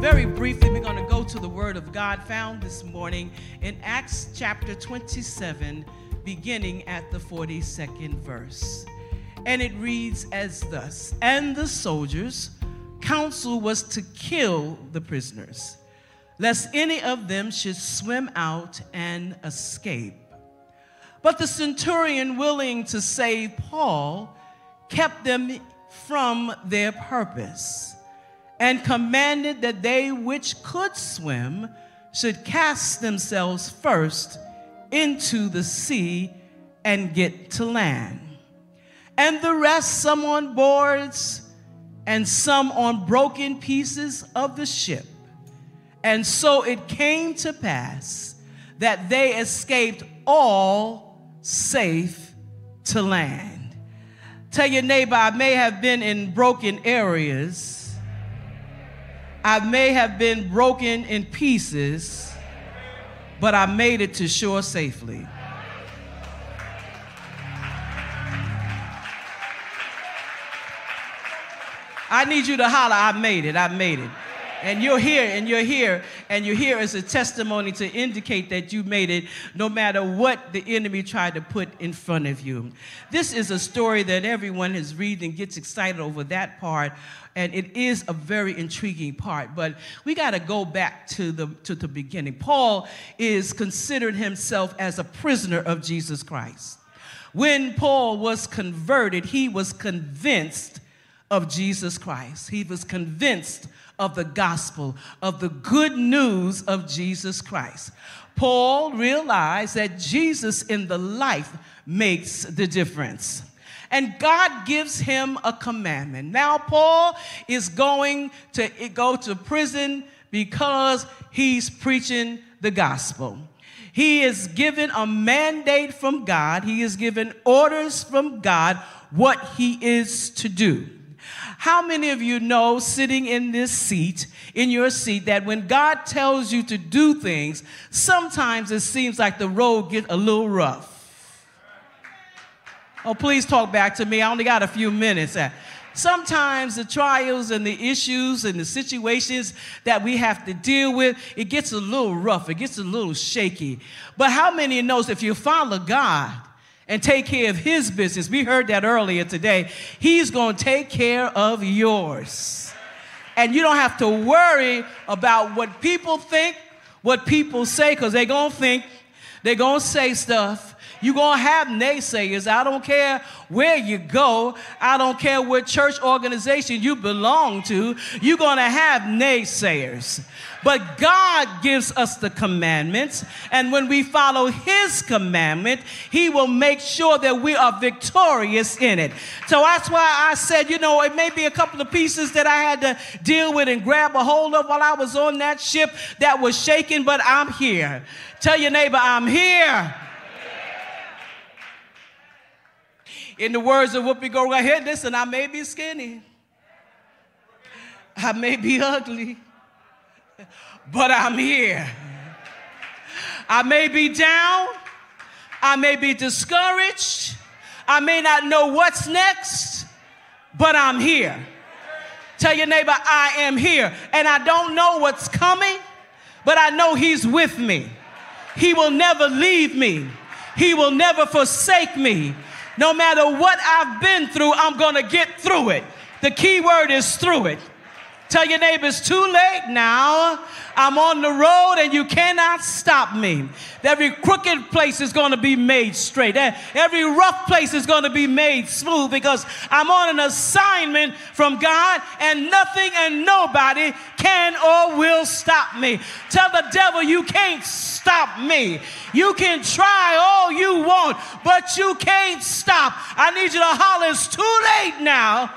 Very briefly, we're going to go to the Word of God found this morning in Acts chapter 27, beginning at the 42nd verse. And it reads as thus And the soldiers' counsel was to kill the prisoners, lest any of them should swim out and escape. But the centurion, willing to save Paul, kept them from their purpose and commanded that they which could swim should cast themselves first into the sea and get to land. And the rest, some on boards and some on broken pieces of the ship. And so it came to pass that they escaped all safe to land. Tell your neighbor, I may have been in broken areas I may have been broken in pieces, but I made it to shore safely. I need you to holler, I made it, I made it. And you're here, and you're here, and you're here as a testimony to indicate that you made it no matter what the enemy tried to put in front of you. This is a story that everyone has read and gets excited over that part and it is a very intriguing part. But we got to go back to the, to the beginning. Paul is considered himself as a prisoner of Jesus Christ. When Paul was converted, he was convinced of Jesus Christ. He was convinced of the gospel, of the good news of Jesus Christ. Paul realized that Jesus in the life makes the difference and God gives him a commandment. Now, Paul is going to go to prison because he's preaching the gospel. He is given a mandate from God, he is given orders from God what he is to do. How many of you know sitting in this seat, in your seat, that when God tells you to do things, sometimes it seems like the road gets a little rough? Oh, please talk back to me. I only got a few minutes. Uh, sometimes the trials and the issues and the situations that we have to deal with, it gets a little rough, it gets a little shaky. But how many knows if you follow God and take care of his business, we heard that earlier today, he's going to take care of yours. And you don't have to worry about what people think, what people say, because they're going to think, they're going to say stuff, you're going to have naysayers. I don't care where you go. I don't care what church organization you belong to. You're going to have naysayers. But God gives us the commandments. And when we follow His commandment, He will make sure that we are victorious in it. So that's why I said, you know, it may be a couple of pieces that I had to deal with and grab a hold of while I was on that ship that was shaking, but I'm here. Tell your neighbor, I'm here. In the words of Whoopi Goldberg, here, listen, I may be skinny, I may be ugly, but I'm here. I may be down, I may be discouraged, I may not know what's next, but I'm here. Tell your neighbor, I am here. And I don't know what's coming, but I know He's with me. He will never leave me, He will never forsake me. No matter what I've been through, I'm going to get through it. The key word is through it. Tell your neighbors, too late now. I'm on the road and you cannot stop me. Every crooked place is going to be made straight. Every rough place is going to be made smooth because I'm on an assignment from God and nothing and nobody can or will stop me. Tell the devil you can't stop me. You can try all you want, but you can't stop. I need you to holler, it's too late now.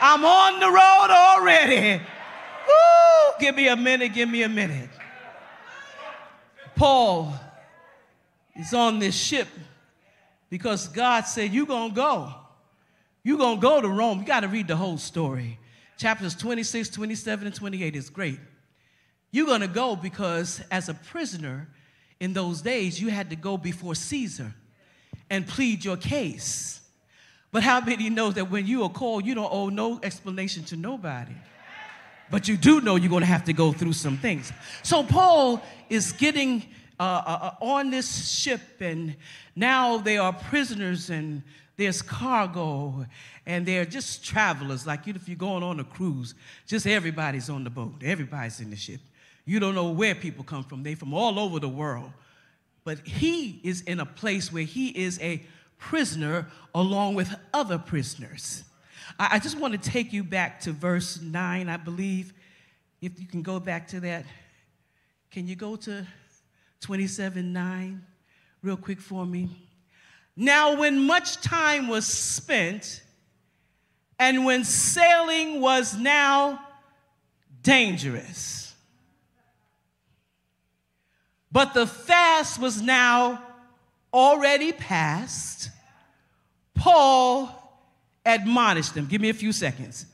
I'm on the road already. Woo! Give me a minute, give me a minute. Paul is on this ship because God said, You're going to go. You're going to go to Rome. You got to read the whole story. Chapters 26, 27, and 28 is great. You're going to go because, as a prisoner in those days, you had to go before Caesar and plead your case. But how many knows that when you are called, you don't owe no explanation to nobody? but you do know you're going to have to go through some things. So Paul is getting uh, uh, uh, on this ship, and now they are prisoners, and there's cargo, and they're just travelers. Like if you're going on a cruise, just everybody's on the boat, everybody's in the ship. You don't know where people come from. They from all over the world. But he is in a place where he is a prisoner along with other prisoners. I, I just want to take you back to verse 9, I believe. If you can go back to that. Can you go to 27 9 real quick for me? Now, when much time was spent, and when sailing was now dangerous, but the fast was now already past, Paul admonished them. Give me a few seconds.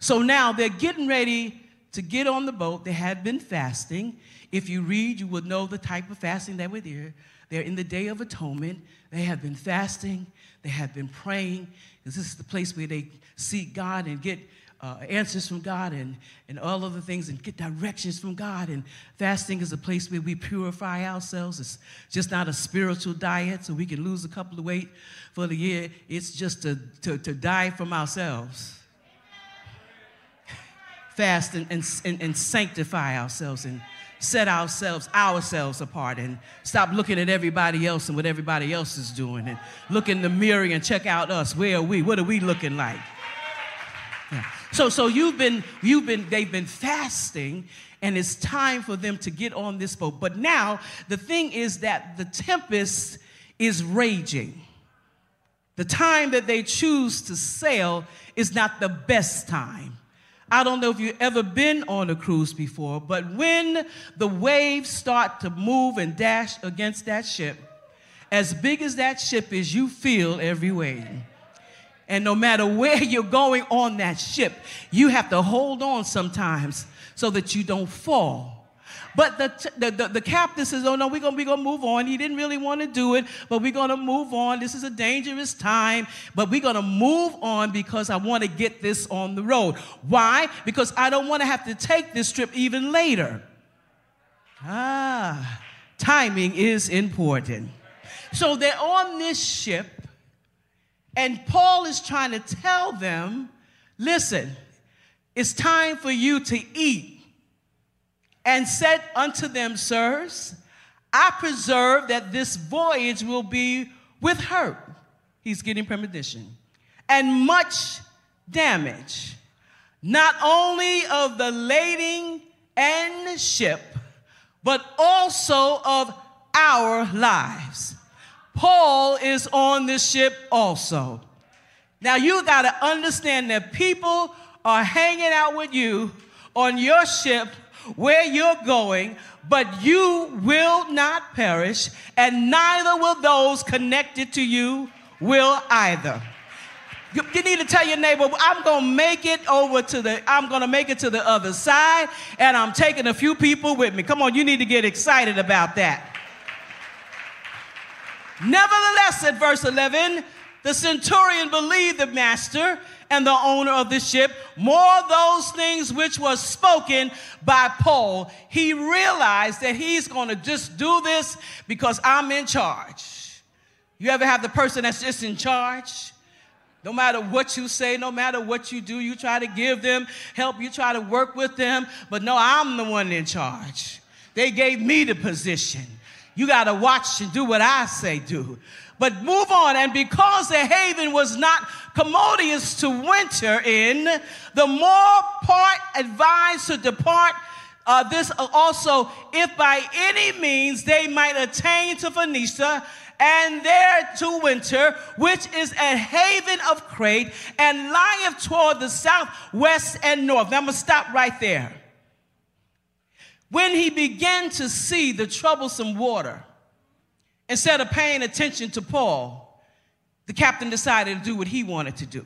So now they're getting ready to get on the boat. They had been fasting. If you read, you would know the type of fasting they were there. They're in the Day of Atonement. They have been fasting. They have been praying. Because this is the place where they seek God and get uh, answers from God and, and all other things and get directions from God. And fasting is a place where we purify ourselves. It's just not a spiritual diet so we can lose a couple of weight for the year. It's just to, to, to die from ourselves. Fast and, and, and sanctify ourselves and set ourselves ourselves apart and stop looking at everybody else and what everybody else is doing and look in the mirror and check out us where are we what are we looking like yeah. So, so you've been, you've been, they've been fasting, and it's time for them to get on this boat. But now the thing is that the tempest is raging. The time that they choose to sail is not the best time. I don't know if you've ever been on a cruise before, but when the waves start to move and dash against that ship, as big as that ship is, you feel every wave. And no matter where you're going on that ship, you have to hold on sometimes so that you don't fall. But the, the, the, the, captain says, Oh, no, we're going we to move on. He didn't really want to do it, but we're going to move on. This is a dangerous time, but we're going to move on because I want to get this on the road. Why? Because I don't want to have to take this trip even later. Ah, timing is important. So they're on this ship and Paul is trying to tell them listen, it's time for you to eat. And said unto them, Sirs, I preserve that this voyage will be with hurt. He's getting premonition. And much damage, not only of the lading and ship, but also of our lives. Paul is on this ship also. Now you got to understand that people are hanging out with you on your ship where you're going, but you will not perish, and neither will those connected to you will either. You, you need to tell your neighbor, I'm gonna make it over to the, I'm gonna make it to the other side, and I'm taking a few people with me. Come on, you need to get excited about that. Nevertheless, at verse 11, the centurion believed the master and the owner of the ship more those things which was spoken by Paul. He realized that he's going to just do this because I'm in charge. You ever have the person that's just in charge? No matter what you say, no matter what you do, you try to give them help, you try to work with them, but no, I'm the one in charge. They gave me the position. You got to watch and do what I say do. But move on. And because the haven was not commodious to winter in, the more part advised to depart. Uh, this also, if by any means they might attain to Phoenicia and there to winter, which is a haven of Crete, and lieth toward the south, west, and north. Now I'm gonna stop right there. When he began to see the troublesome water, instead of paying attention to Paul, the captain decided to do what he wanted to do.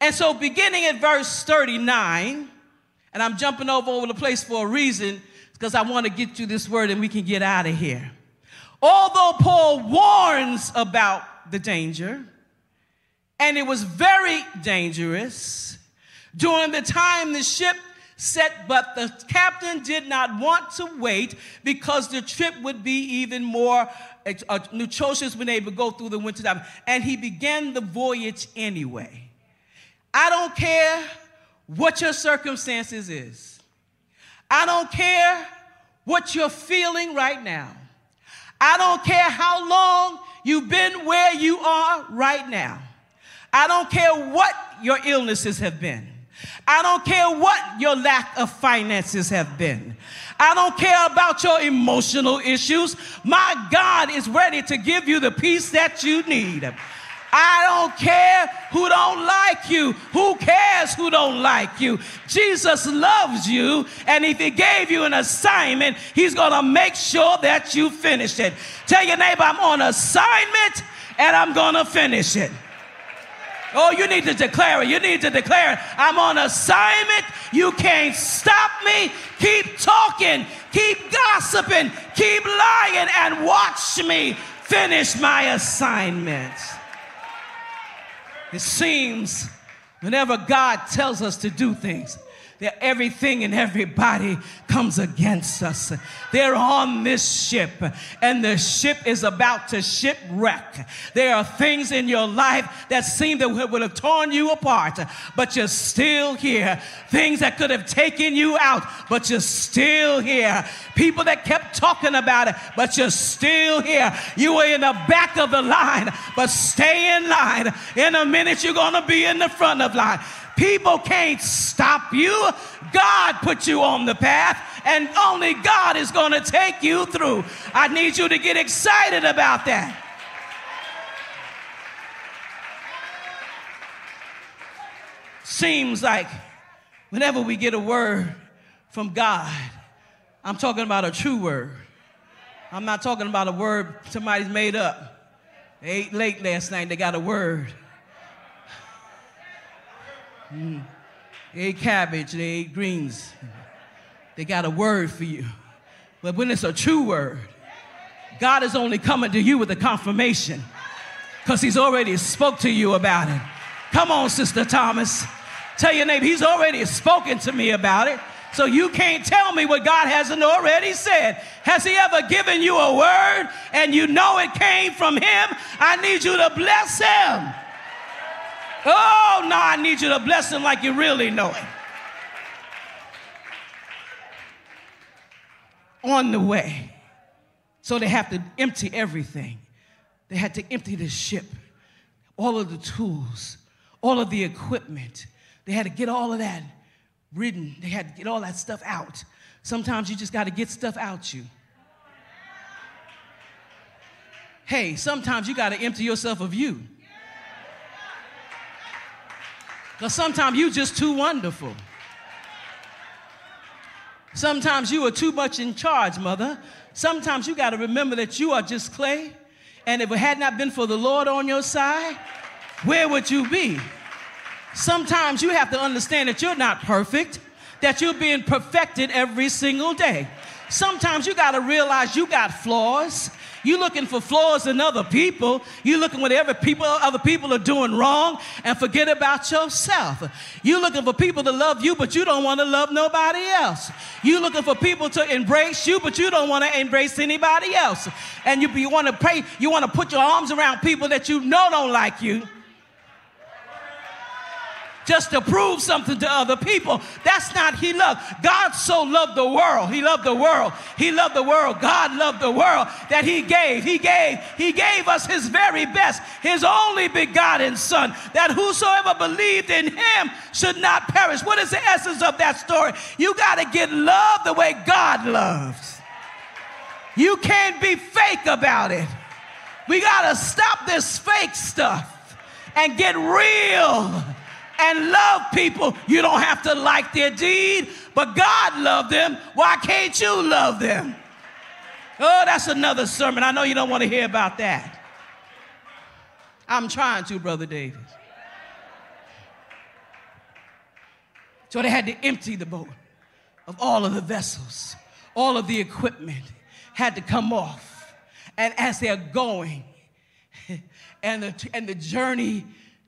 And so, beginning at verse 39, and I'm jumping over over the place for a reason, because I want to get you this word and we can get out of here. Although Paul warns about the danger, and it was very dangerous, during the time the ship set, but the captain did not want to wait because the trip would be even more uh, nutritious when they would go through the winter time. And he began the voyage anyway. I don't care what your circumstances is. I don't care what you're feeling right now. I don't care how long you've been where you are right now. I don't care what your illnesses have been. I don't care what your lack of finances have been. I don't care about your emotional issues. My God is ready to give you the peace that you need. I don't care who don't like you. Who cares who don't like you? Jesus loves you, and if he gave you an assignment, he's going to make sure that you finish it. Tell your neighbor, I'm on assignment and I'm going to finish it. Oh, you need to declare it. You need to declare it. I'm on assignment. You can't stop me. Keep talking, keep gossiping, keep lying, and watch me finish my assignment. It seems whenever God tells us to do things, that everything and everybody comes against us. They're on this ship, and the ship is about to shipwreck. There are things in your life that seem that would have torn you apart, but you're still here. Things that could have taken you out, but you're still here. People that kept talking about it, but you're still here. You were in the back of the line, but stay in line. In a minute, you're going to be in the front of line. People can't stop you. God put you on the path, and only God is going to take you through. I need you to get excited about that. Seems like whenever we get a word from God, I'm talking about a true word. I'm not talking about a word somebody's made up. They ate late last night, they got a word. Mm. They ate cabbage, they ate greens. They got a word for you. But when it's a true word, God is only coming to you with a confirmation because he's already spoke to you about it. Come on, Sister Thomas. Tell your neighbor, he's already spoken to me about it. So you can't tell me what God hasn't already said. Has he ever given you a word and you know it came from him? I need you to bless him. Oh, no, I need you to bless him like you really know him. On the way. So they have to empty everything. They had to empty the ship, all of the tools, all of the equipment. They had to get all of that ridden. They had to get all that stuff out. Sometimes you just got to get stuff out you. Hey, sometimes you got to empty yourself of you. Because sometimes you're just too wonderful. Sometimes you are too much in charge, mother. Sometimes you got to remember that you are just clay. And if it had not been for the Lord on your side, where would you be? Sometimes you have to understand that you're not perfect, that you're being perfected every single day. Sometimes you got to realize you got flaws you looking for flaws in other people. You looking what every people, other people are doing wrong and forget about yourself. You looking for people to love you, but you don't want to love nobody else. You looking for people to embrace you, but you don't want to embrace anybody else. And you, you want to pray, you want to put your arms around people that you know don't like you just to prove something to other people. That's not He loved. God so loved the world. He loved the world. He loved the world. God loved the world that He gave. He gave. He gave us His very best, His only begotten Son, that whosoever believed in Him should not perish. What is the essence of that story? You got to get love the way God loves. You can't be fake about it. We got to stop this fake stuff and get real and love people. You don't have to like their deed, but God loved them. Why can't you love them? Oh, that's another sermon. I know you don't want to hear about that. I'm trying to, Brother David. So they had to empty the boat of all of the vessels, all of the equipment had to come off. And as they're going, and the, and the journey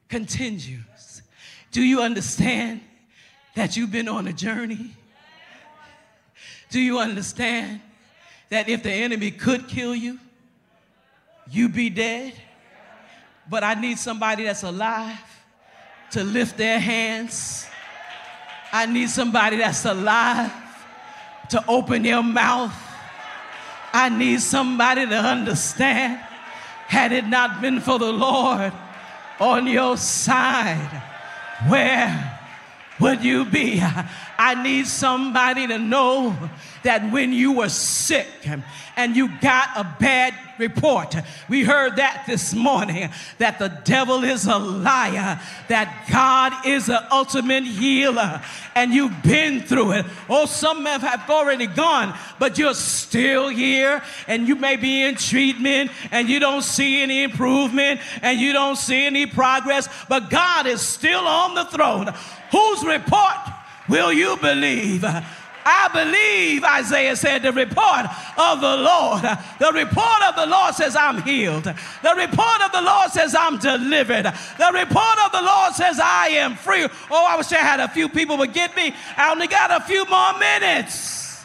continues, do you understand that you've been on a journey? Do you understand that if the enemy could kill you, you'd be dead? But I need somebody that's alive to lift their hands. I need somebody that's alive to open their mouth. I need somebody to understand. Had it not been for the Lord on your side, where would you be? I need somebody to know that when you were sick and you got a bad report, we heard that this morning that the devil is a liar, that God is the ultimate healer, and you've been through it. Oh, some have already gone, but you're still here, and you may be in treatment, and you don't see any improvement, and you don't see any progress, but God is still on the throne. Whose report will you believe? I believe, Isaiah said, the report of the Lord. The report of the Lord says, I'm healed. The report of the Lord says, I'm delivered. The report of the Lord says, I am free. Oh, I wish I had a few people would get me. I only got a few more minutes.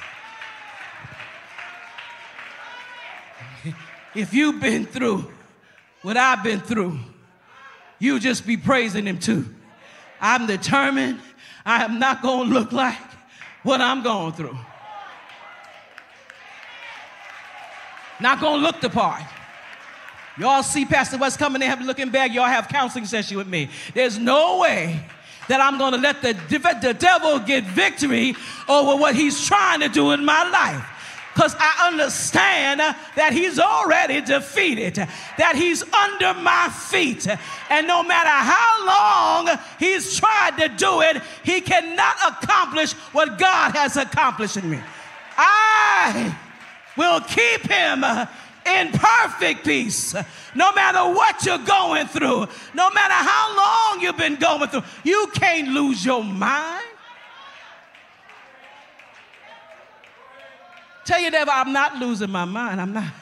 If you've been through what I've been through, you just be praising Him too. I'm determined I am not going to look like what I'm going through. Not to look the part. Y'all see Pastor West coming in, having looking back. Y'all have counseling session with me. There's no way that I'm to let the, the devil get victory over what he's trying to do in my life because I understand that he's already defeated, that he's under my feet. And no matter how long he's tried to do it, he cannot accomplish what God has accomplished in me. I will keep him in perfect peace. No matter what you're going through, no matter how long you've been going through, you can't lose your mind. Tell your neighbor, I'm not losing my mind. I'm not.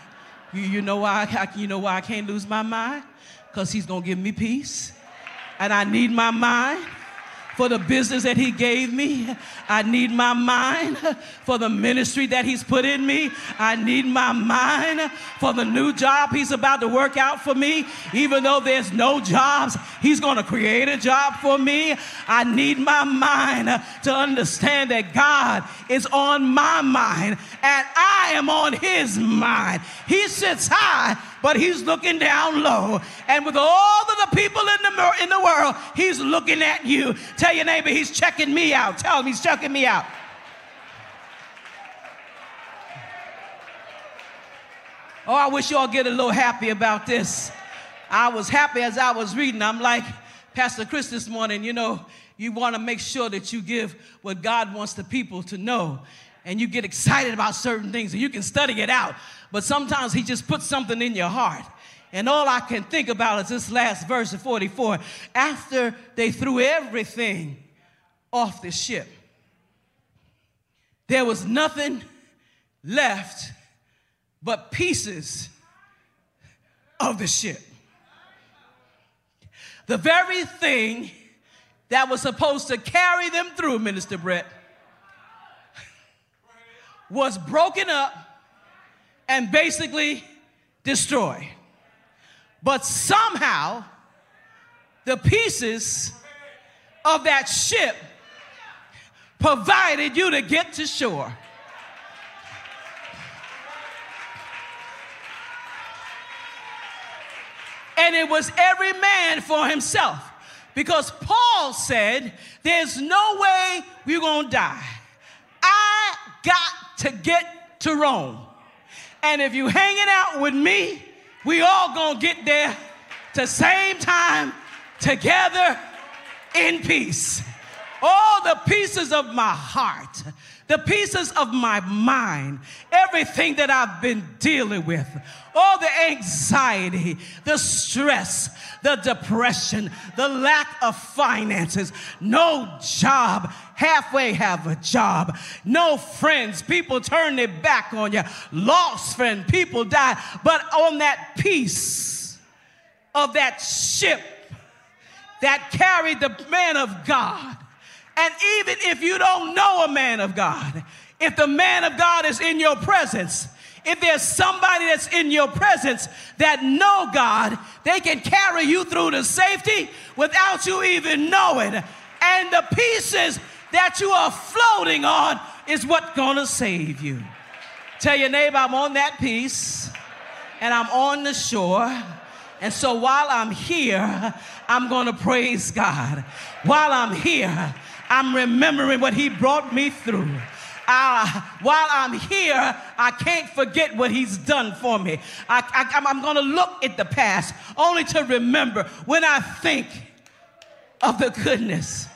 You, you know why? I, you know why I can't lose my mind? Because he's gonna give me peace, and I need my mind for the business that He gave me. I need my mind for the ministry that He's put in me. I need my mind for the new job He's about to work out for me. Even though there's no jobs, He's going to create a job for me. I need my mind to understand that God is on my mind and I am on His mind. He sits high but he's looking down low. And with all of the people in the, in the world, he's looking at you. Tell your neighbor, he's checking me out. Tell him he's checking me out. Oh, I wish y'all get a little happy about this. I was happy as I was reading. I'm like Pastor Chris this morning, you know, you want to make sure that you give what God wants the people to know. And you get excited about certain things and you can study it out but sometimes he just puts something in your heart. And all I can think about is this last verse of 44. After they threw everything off the ship, there was nothing left but pieces of the ship. The very thing that was supposed to carry them through, Minister Brett, was broken up and basically destroyed. But somehow, the pieces of that ship provided you to get to shore. And it was every man for himself. Because Paul said, There's no way we're gonna die. I got to get to Rome. And if you hanging out with me, we all gonna get there the same time together in peace. All the pieces of my heart, the pieces of my mind, everything that I've been dealing with, all the anxiety, the stress, the depression, the lack of finances, no job, halfway have a job, no friends, people turn their back on you, lost friend, people die, but on that piece of that ship that carried the man of God And even if you don't know a man of God, if the man of God is in your presence, if there's somebody that's in your presence that know God, they can carry you through to safety without you even knowing. And the pieces that you are floating on is what's gonna save you. Tell your neighbor, I'm on that piece and I'm on the shore. And so while I'm here, I'm gonna praise God. While I'm here, I'm remembering what He brought me through. Uh, while I'm here, I can't forget what he's done for me. I, am going to look at the past only to remember when I think of the goodness.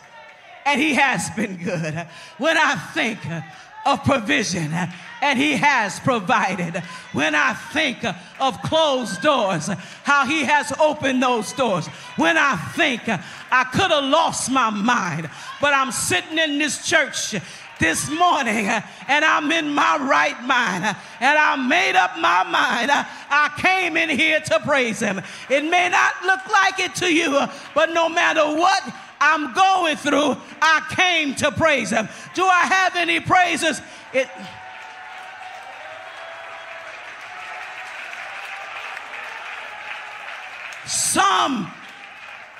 And he has been good. When I think of provision, and he has provided. When I think of closed doors, how he has opened those doors. When I think I could have lost my mind, but I'm sitting in this church this morning and I'm in my right mind and I made up my mind. I came in here to praise him. It may not look like it to you, but no matter what I'm going through, I came to praise him. Do I have any praises? It some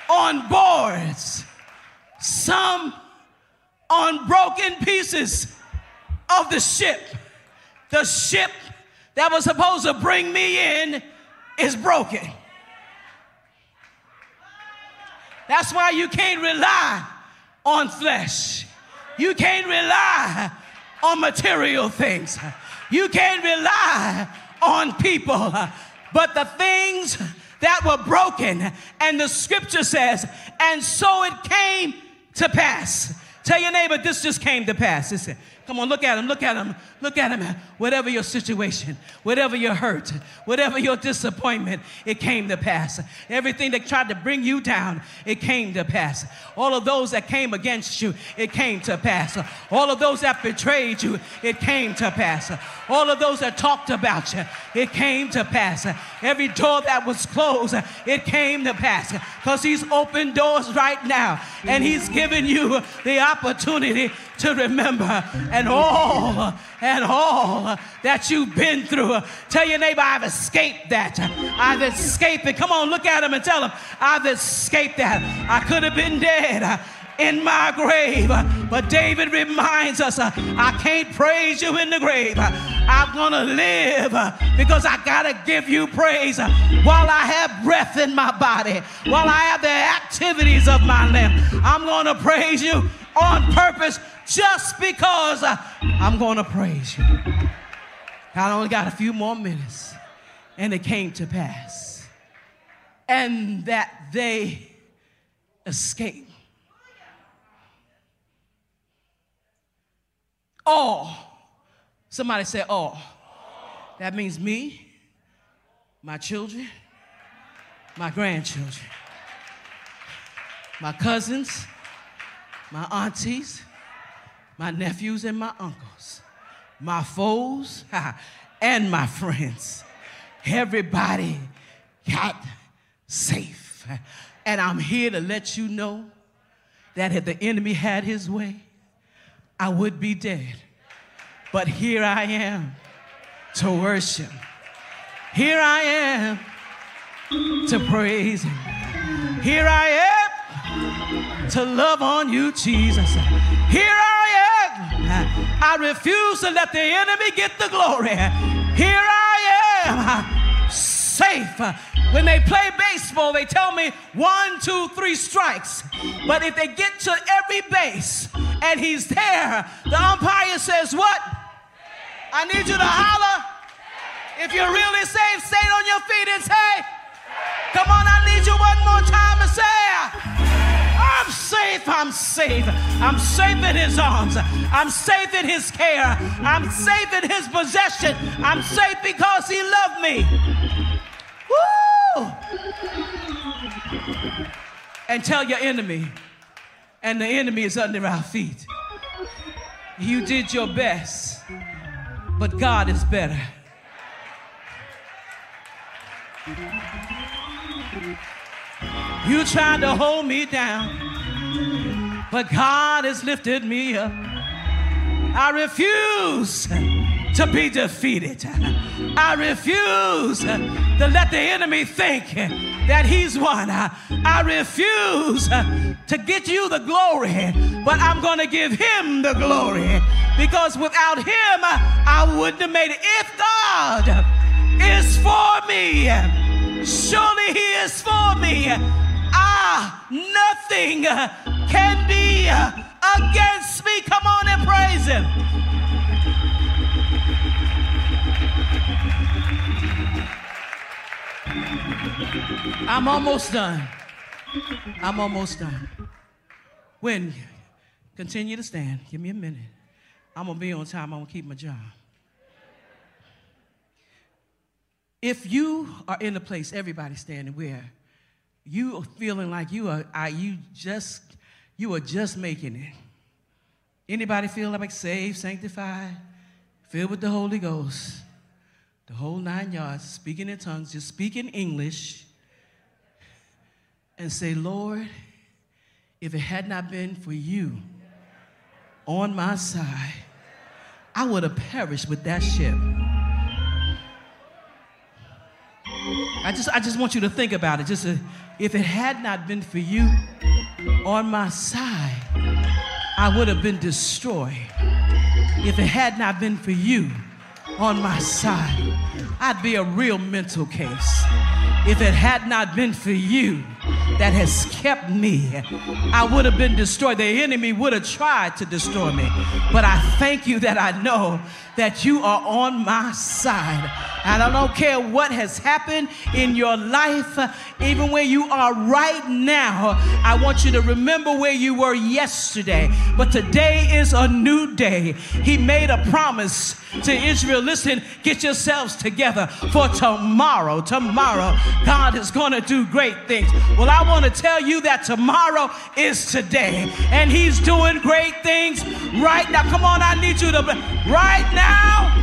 on boards, some on broken pieces of the ship. The ship that was supposed to bring me in is broken. That's why you can't rely on flesh. You can't rely on material things. You can't rely on people. But the things that were broken, and the scripture says, and so it came to pass Tell your neighbor, this just came to pass. Listen, come on, look at him, look at him, look at him. Whatever your situation, whatever your hurt, whatever your disappointment, it came to pass. Everything that tried to bring you down, it came to pass. All of those that came against you, it came to pass. All of those that betrayed you, it came to pass. All of those that talked about you, it came to pass. Every door that was closed, it came to pass. Because He's opened doors right now and He's given you the opportunity to remember and all and all that you've been through. Tell your neighbor, I've escaped that. I've escaped it. Come on, look at him and tell him, I've escaped that. I could have been dead in my grave. But David reminds us, I can't praise you in the grave. I'm gonna live because I gotta give you praise while I have breath in my body, while I have the activities of my limb. I'm gonna praise you on purpose just because I'm gonna praise you. I only got a few more minutes, and it came to pass, and that they escaped. All. Somebody say all. That means me, my children, my grandchildren, my cousins, my aunties, my nephews, and my uncles, my foes, and my friends. Everybody got safe. And I'm here to let you know that if the enemy had his way, I would be dead. But here I am to worship. Here I am to praise Him. Here I am to love on you, Jesus. Here I am. I refuse to let the enemy get the glory. Here I am safe. When they play baseball, they tell me one, two, three strikes. But if they get to every base and he's there, the umpire says, What? I need you to holler. If you're really safe, stay on your feet and say, Come on, I need you one more time to say, I'm safe, I'm safe. I'm safe in his arms. I'm safe in his care. I'm safe in his possession. I'm safe because he loved me. Woo! And tell your enemy, and the enemy is under our feet. You did your best, but God is better. You tried to hold me down, but God has lifted me up. I refuse to be defeated. I refuse to let the enemy think that he's won. I refuse to get you the glory, but I'm going to give him the glory because without him, I wouldn't have made it. If God is for me, surely he is for me. Ah, nothing can be against me. Come on and praise him. I'm almost done. I'm almost done. When continue to stand, give me a minute. I'm gonna be on time, I'm gonna keep my job. If you are in a place, everybody standing where you are feeling like you are, are you just you are just making it. Anybody feel like saved, sanctified, filled with the Holy Ghost? the whole nine yards, speaking in tongues, just speaking English, and say, Lord, if it had not been for you on my side, I would have perished with that ship. I just, I just want you to think about it. Just a, if it had not been for you on my side, I would have been destroyed. If it had not been for you, on my side, I'd be a real mental case. If it had not been for you that has kept me, I would have been destroyed. The enemy would have tried to destroy me. But I thank you that I know that you are on my side. And I don't care what has happened in your life, even where you are right now. I want you to remember where you were yesterday. But today is a new day. He made a promise to Israel listen, get yourselves together for tomorrow. Tomorrow, God is going to do great things. Well, I want to tell you that tomorrow is today, and He's doing great things right now. Come on, I need you to, right now.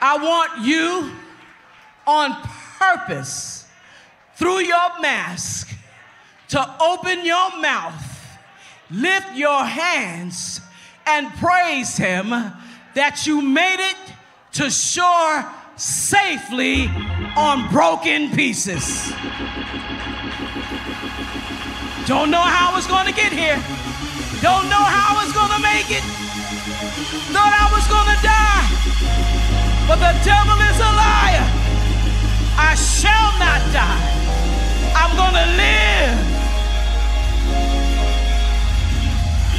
I want you on purpose through your mask to open your mouth lift your hands and praise Him that you made it to shore safely on broken pieces. Don't know how I was going to get here. Don't know how I was going to make it. Thought I was going to die. But the devil is a liar. I shall not die. I'm going to live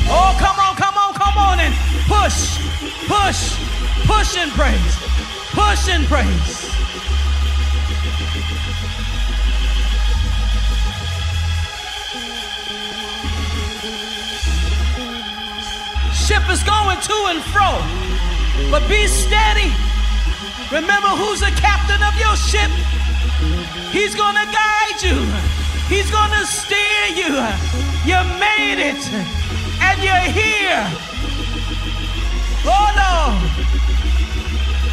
Oh, come on, come on, come on and push, push, push and praise, push and praise. Ship is going to and fro, but be steady. Remember who's the captain of your ship. He's gonna guide you. He's gonna steer you. You made it and you're here. Oh no.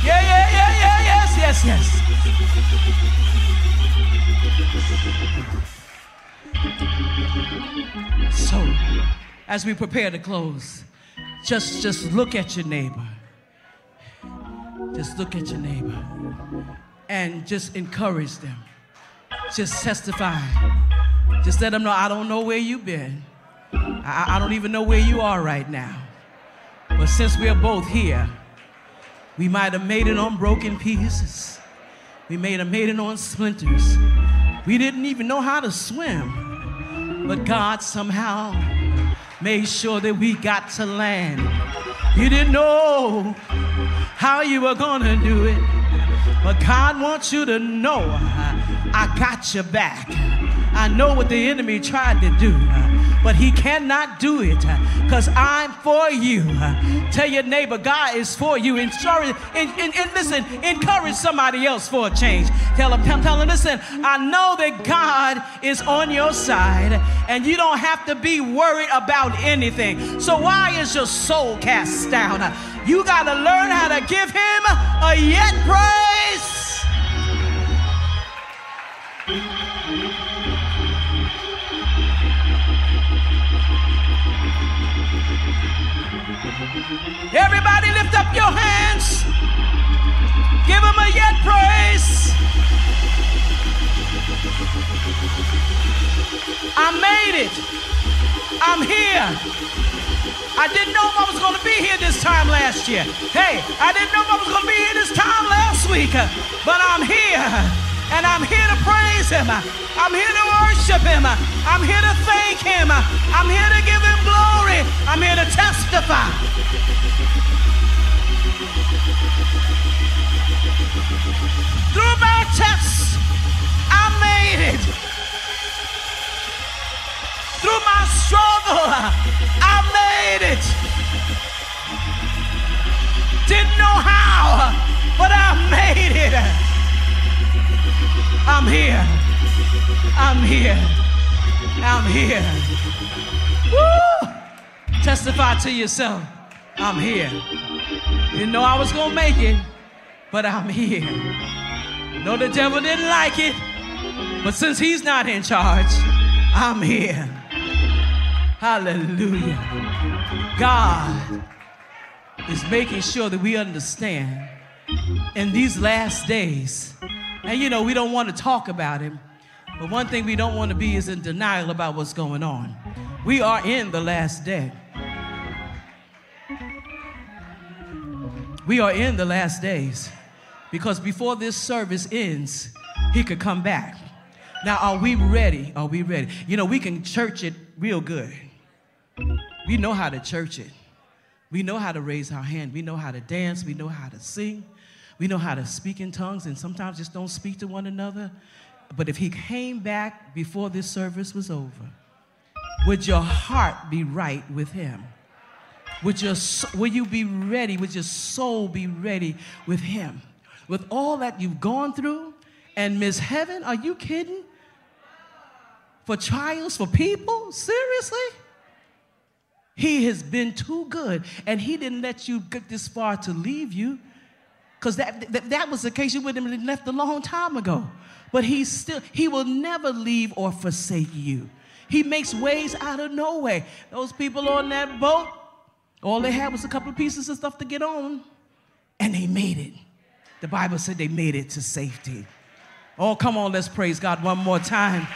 Yeah, yeah, yeah, yeah, yes, yes, yes. So, as we prepare to close, just just look at your neighbor. Just look at your neighbor and just encourage them. Just testify. Just let them know I don't know where you've been. I, I don't even know where you are right now. But since we're both here, we might have made it on broken pieces. We may have made it on splinters. We didn't even know how to swim. But God somehow made sure that we got to land. You didn't know how you were going to do it. But God wants you to know I got your back. I know what the enemy tried to do uh, but he cannot do it uh, because I'm for you. Uh. Tell your neighbor, God is for you. And, and, and, and listen, encourage somebody else for a change. Tell them, tell, tell them, listen, I know that God is on your side and you don't have to be worried about anything. So why is your soul cast down? You got to learn how to give him a yet praise. Everybody lift up your hands. Give him a yet praise. I made it. I'm here. I didn't know I was going to be here this time last year. Hey, I didn't know I was going to be here this time last week, but I'm here. And I'm here to praise him. I'm here to worship him. I'm here to thank him. I'm here to give him glory. I'm here to testify. Through my tests, I made it. Through my struggle, I made it. I'm here. I'm here. I'm here. Woo! Testify to yourself. I'm here. Didn't know I was gonna make it, but I'm here. No, the devil didn't like it, but since he's not in charge, I'm here. Hallelujah. God is making sure that we understand in these last days, and you know, we don't want to talk about him, but one thing we don't want to be is in denial about what's going on. We are in the last day. We are in the last days because before this service ends, he could come back. Now, are we ready? Are we ready? You know, we can church it real good. We know how to church it. We know how to raise our hand. We know how to dance. We know how to sing. We know how to speak in tongues and sometimes just don't speak to one another. But if he came back before this service was over, would your heart be right with him? Would, your, will you be ready? Would your soul be ready with him? With all that you've gone through and miss heaven? Are you kidding? For trials for people? Seriously? He has been too good, and He didn't let you get this far to leave you. Because that, that, that, was the case, you would have left a long time ago. But He still, He will never leave or forsake you. He makes ways out of no way. Those people on that boat, all they had was a couple of pieces of stuff to get on, and they made it. The Bible said they made it to safety. Oh, come on, let's praise God one more time.